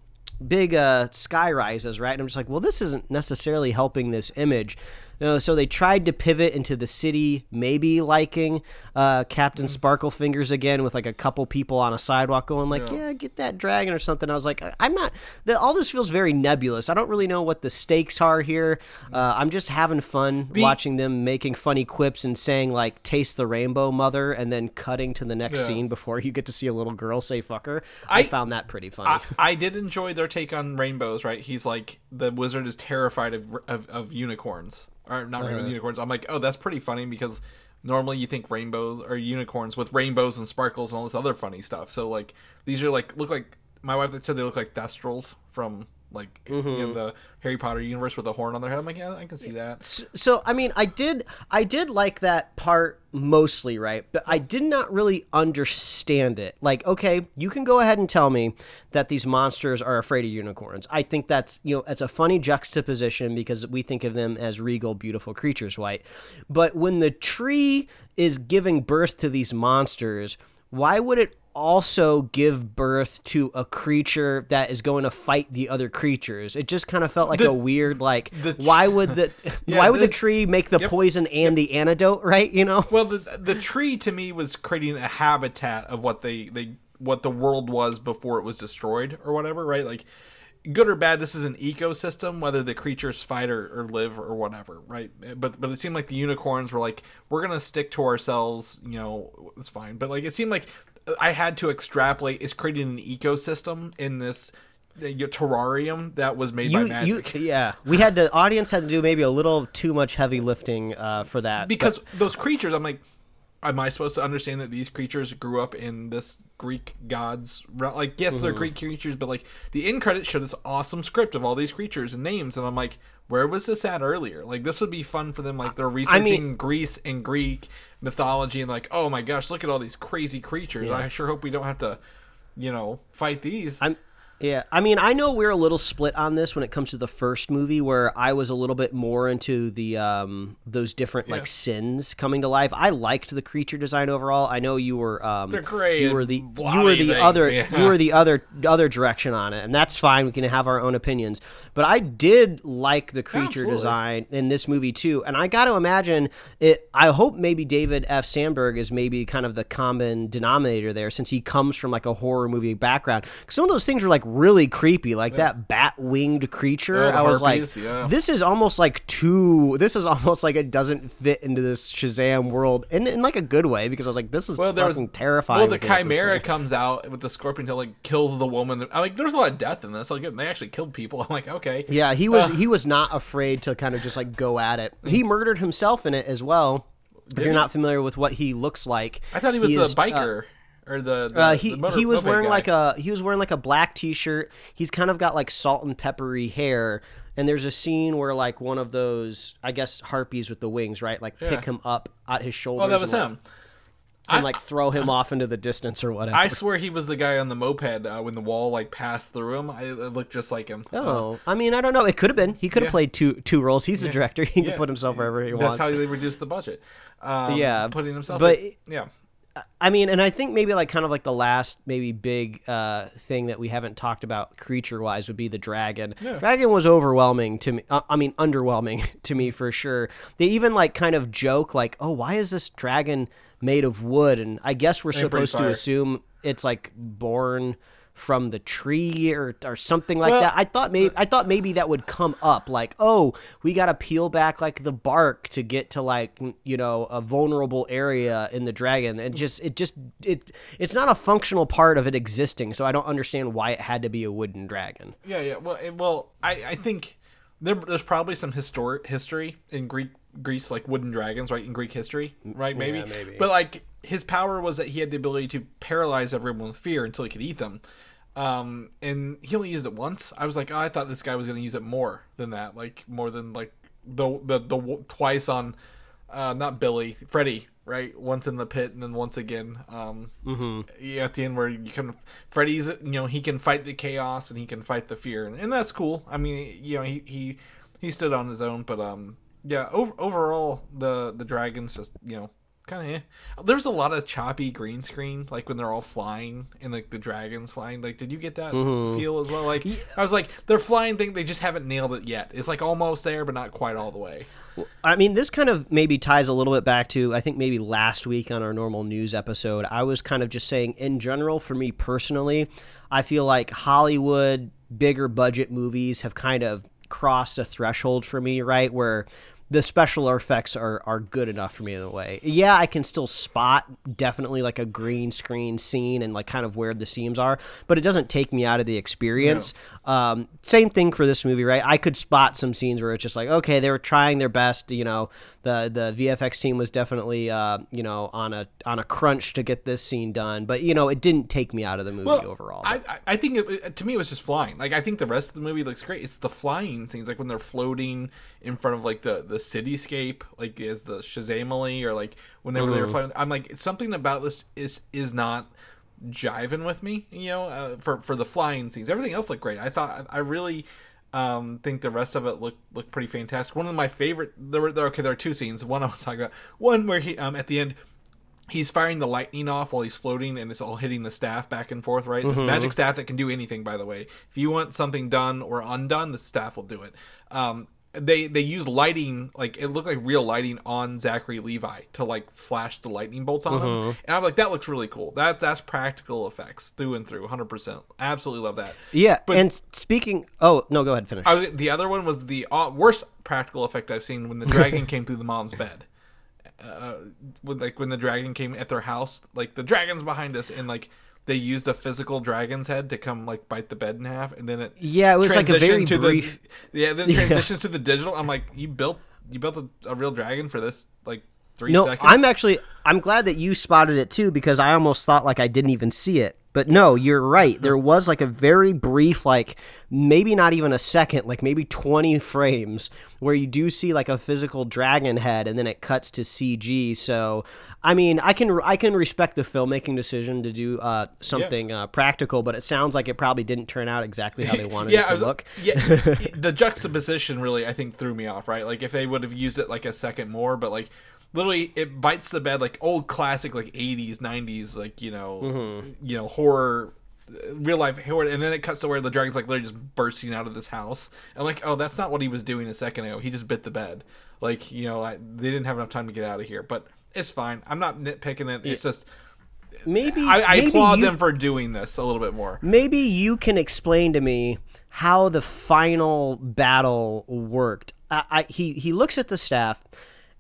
big uh, sky rises, right? And I'm just like, well, this isn't necessarily helping this image. You know, so they tried to pivot into the city, maybe liking uh, Captain Sparkle Fingers again, with like a couple people on a sidewalk going like, Yeah. "Yeah, get that dragon" or something. I was like, I'm not. The, all this feels very nebulous. I don't really know what the stakes are here. Uh, I'm just having fun watching them making funny quips and saying like "Taste the rainbow, mother," and then cutting to the next Yeah. scene before you get to see a little girl say "fucker." I, I- found that pretty funny. I, I did enjoy their take on rainbows. Right, he's like the wizard is terrified of of, of unicorns or not Uh-huh. rainbows, unicorns. I'm like, oh, that's pretty funny because normally you think rainbows or unicorns with rainbows and sparkles and all this other funny stuff. So like these are like look like my wife said they look like thestrals from like mm-hmm. in the Harry Potter universe with a horn on their head. I'm like, yeah, I can see that. so I mean, I did I did like that part mostly, right? But I did not really understand it. Like, okay, you can go ahead and tell me that these monsters are afraid of unicorns. I think that's you know it's a funny juxtaposition because we think of them as regal, beautiful creatures, right? But when the tree is giving birth to these monsters, why would it also give birth to a creature that is going to fight the other creatures. It just kind of felt like The- a weird like why would the Yeah, why would the, the- tree make the Yep. poison and the antidote, right? You know? Well, the the tree to me was creating a habitat of what they they what the world was before it was destroyed or whatever, right? Like good or bad, this is an ecosystem, whether the creatures fight or, or live or whatever, right? But but it seemed like the unicorns were like, we're gonna stick to ourselves, you know, it's fine. But like it seemed like I had to extrapolate. It's creating an ecosystem in this uh, terrarium that was made by You, you, magic. yeah. We had the audience had to do maybe a little too much heavy lifting uh, for that because those creatures i'm like am i supposed to understand that these creatures grew up in this greek gods like yes Mm-hmm. they're greek creatures but like the end credits show this awesome script of all these creatures and names and i'm like where was this at earlier? Like this would be fun for them like they're researching greece and greek mythology and like oh my gosh look at all these crazy creatures. I sure hope we don't have to you know fight these. I'm yeah, I mean, I know we're a little split on this when it comes to the first movie, where I was a little bit more into the um, those different Yeah. like sins coming to life. I liked the creature design overall. I know you were um, They're great You were the you were the things, other yeah. you were the other other direction on it, and that's fine. We can have our own opinions, but I did like the creature design in this movie too, and I got to imagine it. I hope maybe David F. Sandberg is maybe kind of the common denominator there, since he comes from like a horror movie background. some of those things were like really creepy, like that bat winged creature. Oh, the I was harpies, like, yeah. this is almost like too. This is almost like it doesn't fit into this Shazam world, in, in like a good way, because I was like, this is well, there was fucking terrifying. Well, the looking at this chimera comes out with the scorpion tail, like kills the woman. I'm like, there's a lot of death in this. Like, they actually killed people. I'm like, okay, Yeah, he was Uh, he was not afraid to kind of just like go at it. He murdered himself in it as well. If you're he? not familiar with what he looks like, I thought he was is, the uh, biker or the. the Uh, he the motor- he was wearing guy. like a he was wearing like a black t-shirt. He's kind of got like salt and peppery hair. And there's a scene where like one of those I guess harpies with the wings, right? Like Yeah. pick him up at his shoulders. Oh, that was and, like- him. And I- like throw him off into the distance or whatever. I swear he was the guy on the moped uh, when the wall like passed through him. I, it looked just like him. Uh, Oh, I mean, I don't know. It could have been. He could have Yeah. played two two roles. He's a director. He yeah. can put himself wherever he That's wants. That's how they reduced the budget. Um, Yeah, putting himself. but- in- yeah. I mean, and I think maybe like kind of like the last maybe big uh, thing that we haven't talked about creature wise would be the dragon. Yeah. Dragon was overwhelming to me. Uh, I mean, underwhelming to me for sure. They even like kind of joke like, "Oh, why is this dragon made of wood?" And I guess we're supposed to assume it's like born from the tree or, or something like Well, that. I thought maybe uh, I thought maybe that would come up like, "Oh, we got to peel back like the bark to get to like, you know, a vulnerable area in the dragon." And just it just it it's not a functional part of it existing, so I don't understand why it had to be a wooden dragon. Yeah, yeah. Well, it, well, I, I think there, there's probably some historic history in Greek Greece, like wooden dragons, right? In Greek history, right? Maybe. yeah, maybe. But like his power was that he had the ability to paralyze everyone with fear until he could eat them. Um, and he only used it once. I was like, oh, I thought this guy was going to use it more than that, like more than like the the the twice on, uh, not Billy, Freddy, right? Once in the pit and then once again. Um, Mm-hmm. yeah, at the end where you can Freddy's you know he can fight the chaos and he can fight the fear and, and that's cool. I mean you know he, he he stood on his own, but um yeah over, overall the the dragons just you know kind of eh. there's a lot of choppy green screen like when they're all flying and like the dragons flying like did you get that Mm-hmm. feel as well like I was like they're flying thing they just haven't nailed it yet it's like almost there but not quite all the way I mean, this kind of maybe ties a little bit back to I think maybe last week on our normal news episode. I was kind of just saying, in general, for me personally, I feel like Hollywood bigger budget movies have kind of crossed a threshold for me, right? Where the special effects are are good enough for me in a way. Yeah, I can still spot definitely like a green screen scene and like kind of where the seams are, but it doesn't take me out of the experience. Um, same thing for this movie, right? I could spot some scenes where it's just like, okay, they were trying their best. You know, the the VFX team was definitely uh, you know on a on a crunch to get this scene done, but you know, it didn't take me out of the movie overall. I, I- I think it, to me it was just flying. Like I think the rest of the movie looks great. It's the flying scenes, like when they're floating in front of like the the cityscape, like as the Shazamily, or like whenever they were flying. I'm like something about this is is not jiving with me. You know, uh, for for the flying scenes, everything else looked great. I thought I really. Um, think the rest of it looked looked pretty fantastic. One of my favorite there were there okay there are two scenes. One I want to talk about. One where he um at the end he's firing the lightning off while he's floating and it's all hitting the staff back and forth right this magic staff that can do anything by the way if you want something done or undone the staff will do it um they they use lighting like it looked like real lighting on Zachary Levi to like flash the lightning bolts on him. And I'm like that looks really cool. That that's practical effects through and through 100% absolutely love that. Yeah, but- and speaking, oh no, go ahead, finish. I the other one was the uh, worst practical effect I've seen when the dragon came through the mom's bed. Uh, when like when the dragon came at their house, like the dragon's behind us, and like they used a physical dragon's head to come like bite the bed in half, and then it Yeah, it was like a very to brief- the yeah then transitions to the digital. I'm like, you built you built a, a real dragon for this like three No, seconds. I'm actually I'm glad that you spotted it too because I almost thought like I didn't even see it. But no, you're right. There was like a very brief like maybe not even a second, like maybe 20 frames where you do see like a physical dragon head and then it cuts to CG. So, I mean, I can I can respect the filmmaking decision to do uh, something uh, practical, but it sounds like it probably didn't turn out exactly how they wanted yeah, it to was, look. yeah. the juxtaposition really, I think, threw me off. Right, like if they would have used it like a second more, but like literally, it bites the bed like old classic, like '80s, '90s, like you know, Mm-hmm. you know, horror. Real life horror, and then it cuts to where the dragon's like literally just bursting out of this house, and like, oh, that's not what he was doing a second ago. He just bit the bed, like you know, I, they didn't have enough time to get out of here. But it's fine. I'm not nitpicking it. It's just Maybe I, I maybe applaud you- them for doing this a little bit more. Maybe you can explain to me how the final battle worked. I, I, he he looks at the staff,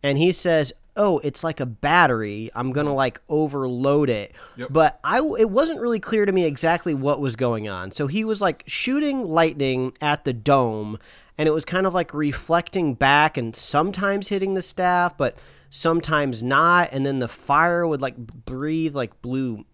and he says, "Oh, it's like a battery. I'm gonna mm-hmm. like overload it." Yep. But I it wasn't really clear to me exactly what was going on. So he was like shooting lightning at the dome, and it was kind of like reflecting back and sometimes hitting the staff, but sometimes not. And then the fire would like breathe like blue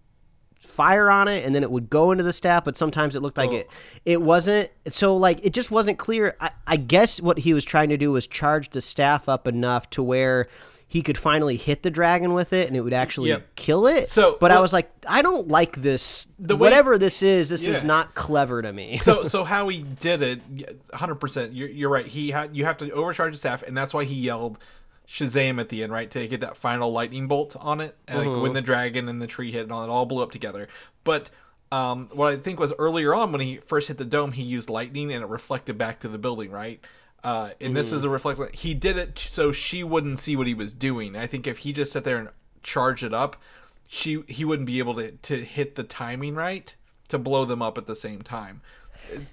fire on it and then it would go into the staff but sometimes it looked like oh. it it wasn't so like it just wasn't clear I, I guess what he was trying to do was charge the staff up enough to where he could finally hit the dragon with it and it would actually Yep. kill it. So, but i was like i don't like this. The way- whatever this is this is not clever to me. So so how he did it 100% you're, you're right. He had you have to overcharge the staff and that's why he yelled shazam at the end right to get that final lightning bolt on it and like when the dragon and the tree hit and all it all blew up together. But um, what i think was earlier on when he first hit the dome he used lightning and it reflected back to the building right uh, and this is a reflection he did it so she wouldn't see what he was doing. I think if he just sat there and charged it up she he wouldn't be able to, to hit the timing right to blow them up at the same time.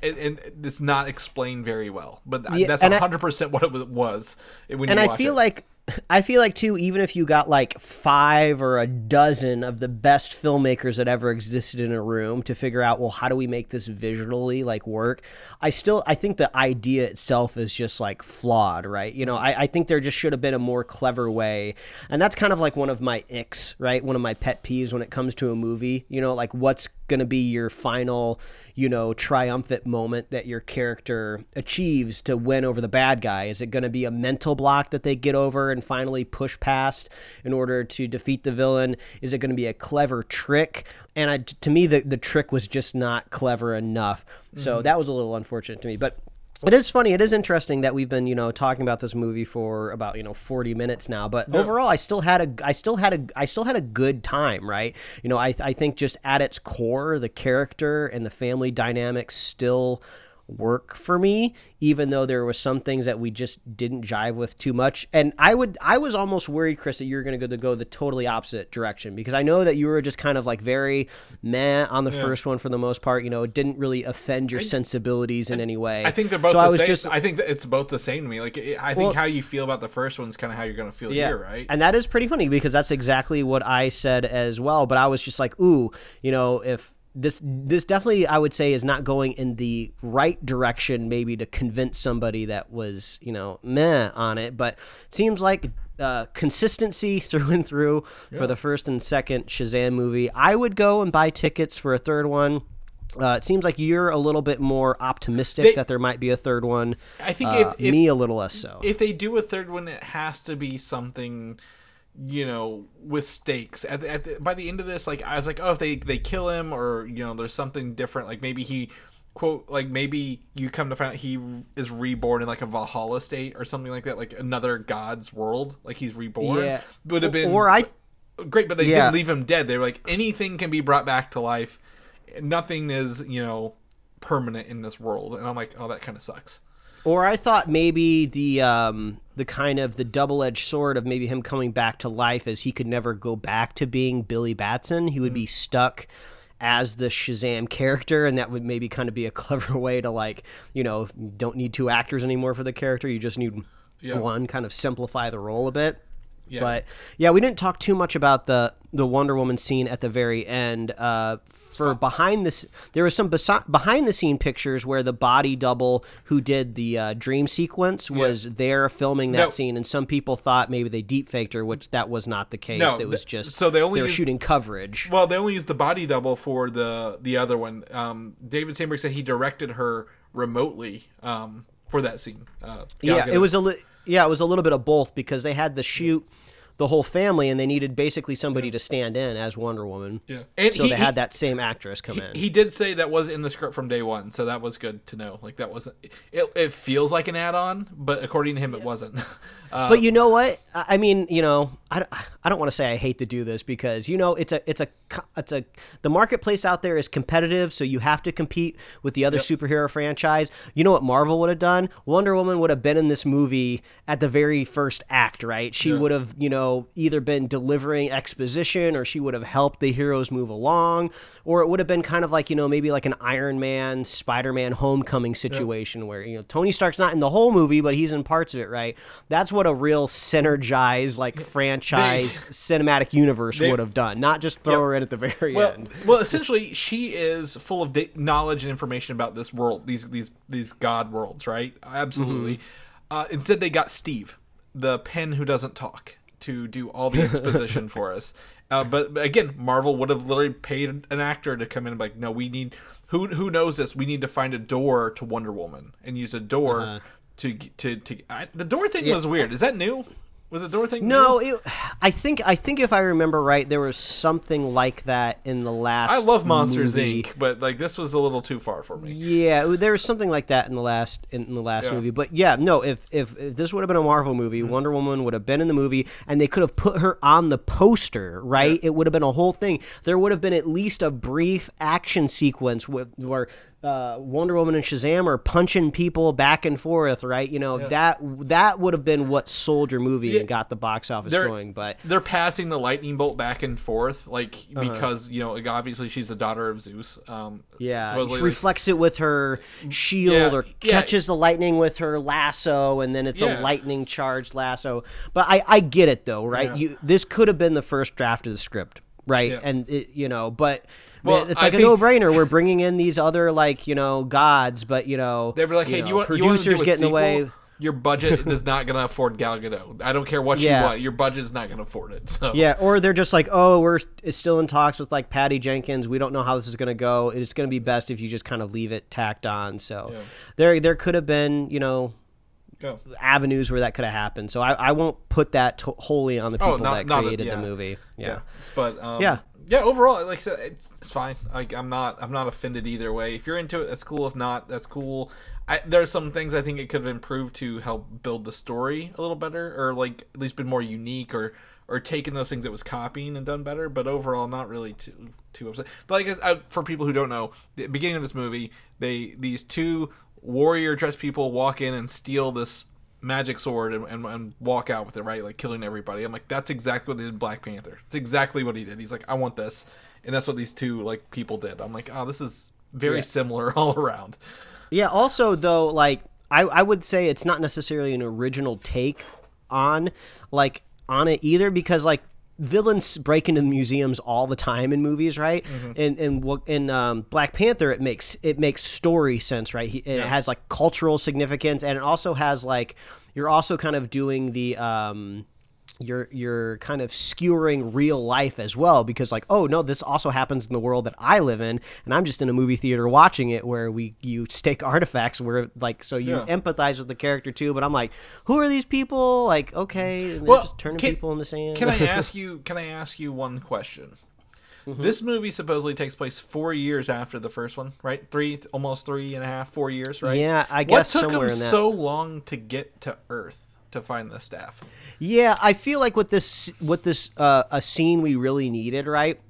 And, and it's not explained very well but Yeah, that's 100% what it was- when and I feel it. like I feel like too, even if you got like five or a dozen of the best filmmakers that ever existed in a room to figure out, well, how do we make this visually like work? I still I think the idea itself is just like flawed, right? You know, I, I think there just should have been a more clever way. And that's kind of like one of my icks, right? One of my pet peeves when it comes to a movie, you know, like what's gonna be your final you know, triumphant moment that your character achieves to win over the bad guy? Is it going to be a mental block that they get over and finally push past in order to defeat the villain? Is it going to be a clever trick? And I, to me, the, the trick was just not clever enough. So mm-hmm. that was a little unfortunate to me. But it is funny. It is interesting that we've been, you know, talking about this movie for about, you know, 40 minutes now. But overall, I still had a, I still had a, I still had a good time, right? You know, I, I think just at its core, the character and the family dynamics still work for me even though there was some things that we just didn't jive with too much and i would i was almost worried chris that you were going to go to go the totally opposite direction because i know that you were just kind of like very meh on the first one for the most part you know it didn't really offend your sensibilities in any way I think they're both so the i was same. just I think that it's both the same to me. Like I think Well- how you feel about the first one's kind of how you're gonna feel here, right? And that is pretty funny because that's exactly what I said as well. But I was just like, ooh, you know, if this this definitely I would say is not going in the right direction, maybe to convince somebody that was you know meh on it. But it seems like uh, consistency through and through for the first and second Shazam movie. I would go and buy tickets for a third one. Uh, it seems like you're a little bit more optimistic They- that there might be a third one. I think Uh, if- if- me a little less so. if they do a third one, it has to be something, you know, with stakes. At, the, at the, by the end of this, like I was like, oh, if they they kill him, or you know, there's something different. Like maybe he quote like maybe you come to find out he is reborn in like a Valhalla state or something like that, like another god's world, like he's reborn. Yeah. would have been or I great, but they Yeah. didn't leave him dead. They were like anything can be brought back to life. Nothing is you know permanent in this world, and I'm like, oh, that kind of sucks. Or I thought maybe the um, the kind of the double edged sword of maybe him coming back to life as he could never go back to being Billy Batson. He would be stuck as the Shazam character, and that would maybe kind of be a clever way to like you know don't need two actors anymore for the character. You just need Yeah. one, kind of simplify the role a bit. Yeah. But yeah, we didn't talk too much about the the Wonder Woman scene at the very end. Uh, for behind this, there was some besi- behind the scene pictures where the body double who did the uh, dream sequence was there filming that No. scene, and some people thought maybe they deep faked her, which that was not the case. No, it was just so they only were used- shooting coverage. Well, they only used the body double for the the other one. Um, David Sandberg said he directed her remotely um, for that scene. Uh, yeah, it was a li- yeah, it was a little bit of both because they had to shoot the whole family, and they needed basically somebody to stand in as Wonder Woman. Yeah. And so he- they had that same actress come in. He did say that was in the script from day one, so that was good to know. Like that wasn't. It, it feels like an add-on, but according to him, it wasn't. Uh, but you know what? I mean, you know, I, don't- I don't want to say I hate to do this because you know it's a it's a it's a the marketplace out there is competitive, so you have to compete with the other superhero franchise. You know what Marvel would have done? Wonder Woman would have been in this movie at the very first act, right? She would have, you know, either been delivering exposition or she would have helped the heroes move along, or it would have been kind of like you know maybe like an Iron Man, Spider Man Homecoming situation where you know Tony Stark's not in the whole movie, but he's in parts of it, right? That's what a real synergized like franchise cinematic universe they- would have done, not just throw her in at the very well, end. well, essentially, she is full of da- knowledge and information about this world, these these these god worlds, right? Absolutely. Mm-hmm. Uh, instead, they got Steve, the pen who doesn't talk, to do all the exposition for us. Uh, but, but again, Marvel would have literally paid an actor to come in and be like, no, we need who who knows this? We need to find a door to Wonder Woman and use a door Uh-huh. To to to. I, the door thing was weird. Is that new? Was the door thing? No, new? it, I think I think if I remember right, there was something like that in the last. I love Monsters movie. Inc., but like this was a little too far for me. Yeah, there was something like that in the last in the last Yeah. movie. But yeah, no, if, if if this would have been a Marvel movie, Mm-hmm. Wonder Woman would have been in the movie, and they could have put her on the poster, right? It would have been a whole thing. There would have been at least a brief action sequence with where. Uh, Wonder Woman and Shazam are punching people back and forth, right? You know that that would have been what sold your movie Yeah. and got the box office They're- going. But they're passing the lightning bolt back and forth, like Uh-huh. because you know, like, obviously she's the daughter of Zeus. Um, Yeah, she like- reflects it with her shield Yeah, or yeah. catches the lightning with her lasso, and then it's Yeah. a lightning charged lasso. But I, I get it though, right? Yeah. You this could have been the first draft of the script, right? Yeah. And it, you know, but Well, it's like a think- no brainer. We're bringing in these other like you know gods, but you know they were like, "Hey, know, you want producers you want to do a getting away." Your budget is not going to afford Gal Gadot. I don't care what Yeah. you want. Your budget is not going to afford it. So Yeah, or they're just like, oh, we're still in talks with like Patty Jenkins. We don't know how this is going to go. It's going to be best if you just kind of leave it tacked on. So Yeah. there there could have been you know Go. avenues where that could have happened. So I, I won't put that to- wholly on the people Oh, not- that created yeah. the movie. yeah. Yeah. But um, Yeah. Yeah. Overall, like I said, it's, it's fine. Like I'm not I'm not offended either way. If you're into it, that's cool. If not, that's cool. I, there's some things I think it could have improved to help build the story a little better, or like at least been more unique, or or taken those things it was copying and done better. But overall, not really too too upset. But like I, for people who don't know, the beginning of this movie, they these two warrior dressed people walk in and steal this magic sword and, and, and walk out with it, right? Like killing everybody. I'm like, that's exactly what they did in Black Panther. It's exactly what he did. He's like, I want this, and that's what these two like people did. I'm like, oh, this is very Yeah. similar all around. Yeah. Also, though, like I, I would say it's not necessarily an original take on like on it either because like villains break into museums all the time in movies, right? And and what in um, Black Panther it makes it makes story sense, right? He, It has like cultural significance, and it also has like you're also kind of doing the um, you're you're kind of skewering real life as well because like oh no this also happens in the world that I live in and I'm just in a movie theater watching it where we you stake artifacts where like so you Yeah. empathize with the character too but I'm like who are these people like okay and they're Well, just turning can- people into sand Can I ask you? Can I ask you one question? Mm-hmm. This movie supposedly takes place four years after the first one, right? Three, almost three and a half, four years, right? Yeah, I guess what took somewhere them so long to get to Earth to find the staff? Yeah, I feel like with this with this uh, a scene we really needed, right,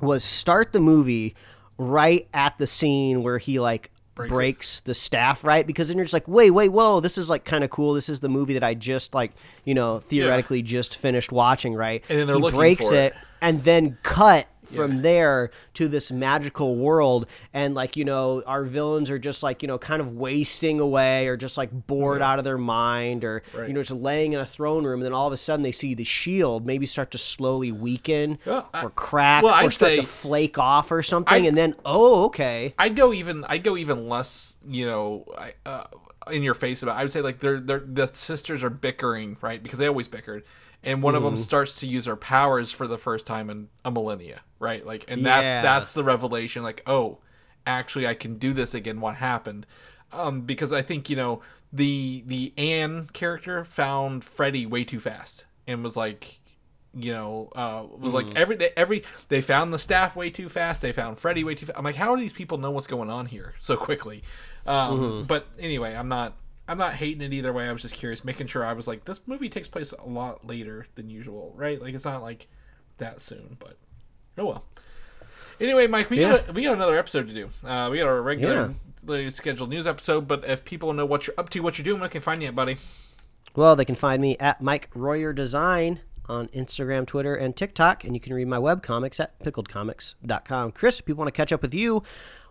was start the movie right at the scene where he like Breaks breaks, the staff, right? Because then you're just like, wait, wait, whoa, this is like kind of cool. This is the movie that I just like, you know, theoretically just finished watching, right? And then they're he looking breaks for it, it. and then cut from Yeah. there to this magical world and like you know our villains are just like you know kind of wasting away or just like bored out of their mind or Right. you know just laying in a throne room and then all of a sudden they see the shield maybe start to slowly weaken Well, I- or crack well, or I'd start to flake off or something I- and then oh okay I'd go even. I'd go even less. You know, I, uh, in your face about. it. I would say like they're they're the sisters are bickering, right? Because they always bickered, and one of Mm-hmm. them starts to use her powers for the first time in a millennia, right? Like, and Yeah. that's that's the revelation. Like, oh, actually, I can do this again. What happened? Um, because I think you know the the Anne character found Freddy way too fast and was like you know, uh, was like every they, every they found the staff way too fast. They found Freddy way too fast. I'm like, how do these people know what's going on here so quickly? Um, But anyway, I'm not I'm not hating it either way. I was just curious, making sure I was like, this movie takes place a lot later than usual, right? Like it's not like that soon, but oh well. Anyway, Mike, we Yeah. got we got another episode to do. Uh, we got our regular scheduled news episode, but if people know what you're up to, what you're doing, where can find you at, buddy? well they can find me at mike royer design on instagram twitter and tiktok and you can read my web comics at pickledcomics.com chris if people want to catch up with you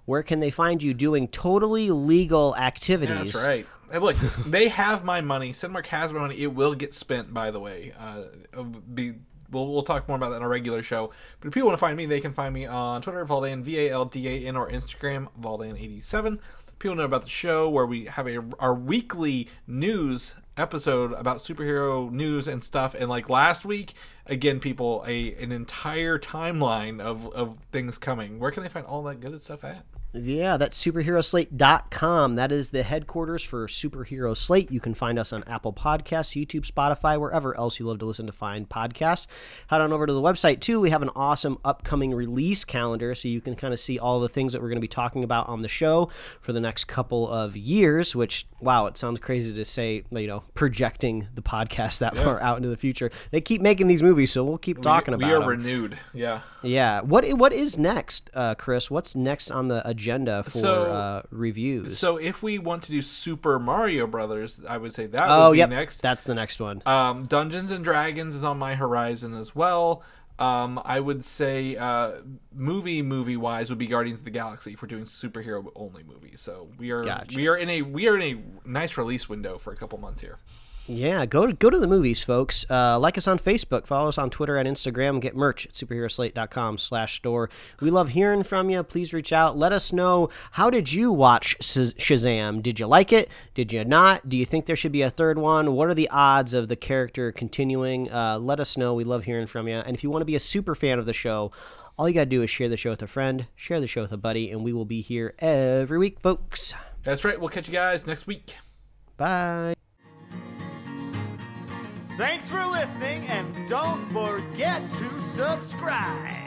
where can they find you doing totally legal activities That's right. Hey, look, they have my money. Cinemark has my money. It will get spent, by the way. Uh, be we'll, we'll talk more about that in a regular show. But if people want to find me, they can find me on Twitter, Valdan, V A L D A N, or Instagram, Valdan87. People know about the show where we have a our weekly news episode about superhero news and stuff. And like last week, again, people a an entire timeline of of things coming. Where can they find all that good stuff at? Yeah, that's superheroslate.com. That is the headquarters for Superhero Slate. You can find us on Apple Podcasts, YouTube, Spotify, wherever else you love to listen to find podcasts. Head on over to the website too. We have an awesome upcoming release calendar so you can kind of see all the things that we're going to be talking about on the show for the next couple of years, which wow, it sounds crazy to say, you know, projecting the podcast that far out into the future. They keep making these movies, so we'll keep talking we, about we are them. renewed. Yeah. Yeah. What what is next, uh, Chris? What's next on the agenda for So- uh, reviews? So if we want to do Super Mario Brothers, I would say that oh, would be yep. next. That's the next one. Um, Dungeons and Dragons is on my horizon as well. Um, I would say uh, movie movie wise would be Guardians of the Galaxy if we're doing superhero only movies. So we are Gotcha. we are in a we are in a nice release window for a couple months here. Yeah, go to go to the movies, folks. Uh, like us on Facebook, follow us on Twitter and Instagram. Get merch at superheroslate.com slash store. We love hearing from you. Please reach out. Let us know how did you watch Shazam? Did you like it? Did you not? Do you think there should be a third one? What are the odds of the character continuing? Uh, let us know. We love hearing from you. And if you want to be a super fan of the show, all you got to do is share the show with a friend, share the show with a buddy, and we will be here every week, folks. That's right. We'll catch you guys next week. Bye. Thanks for listening, and don't forget to subscribe.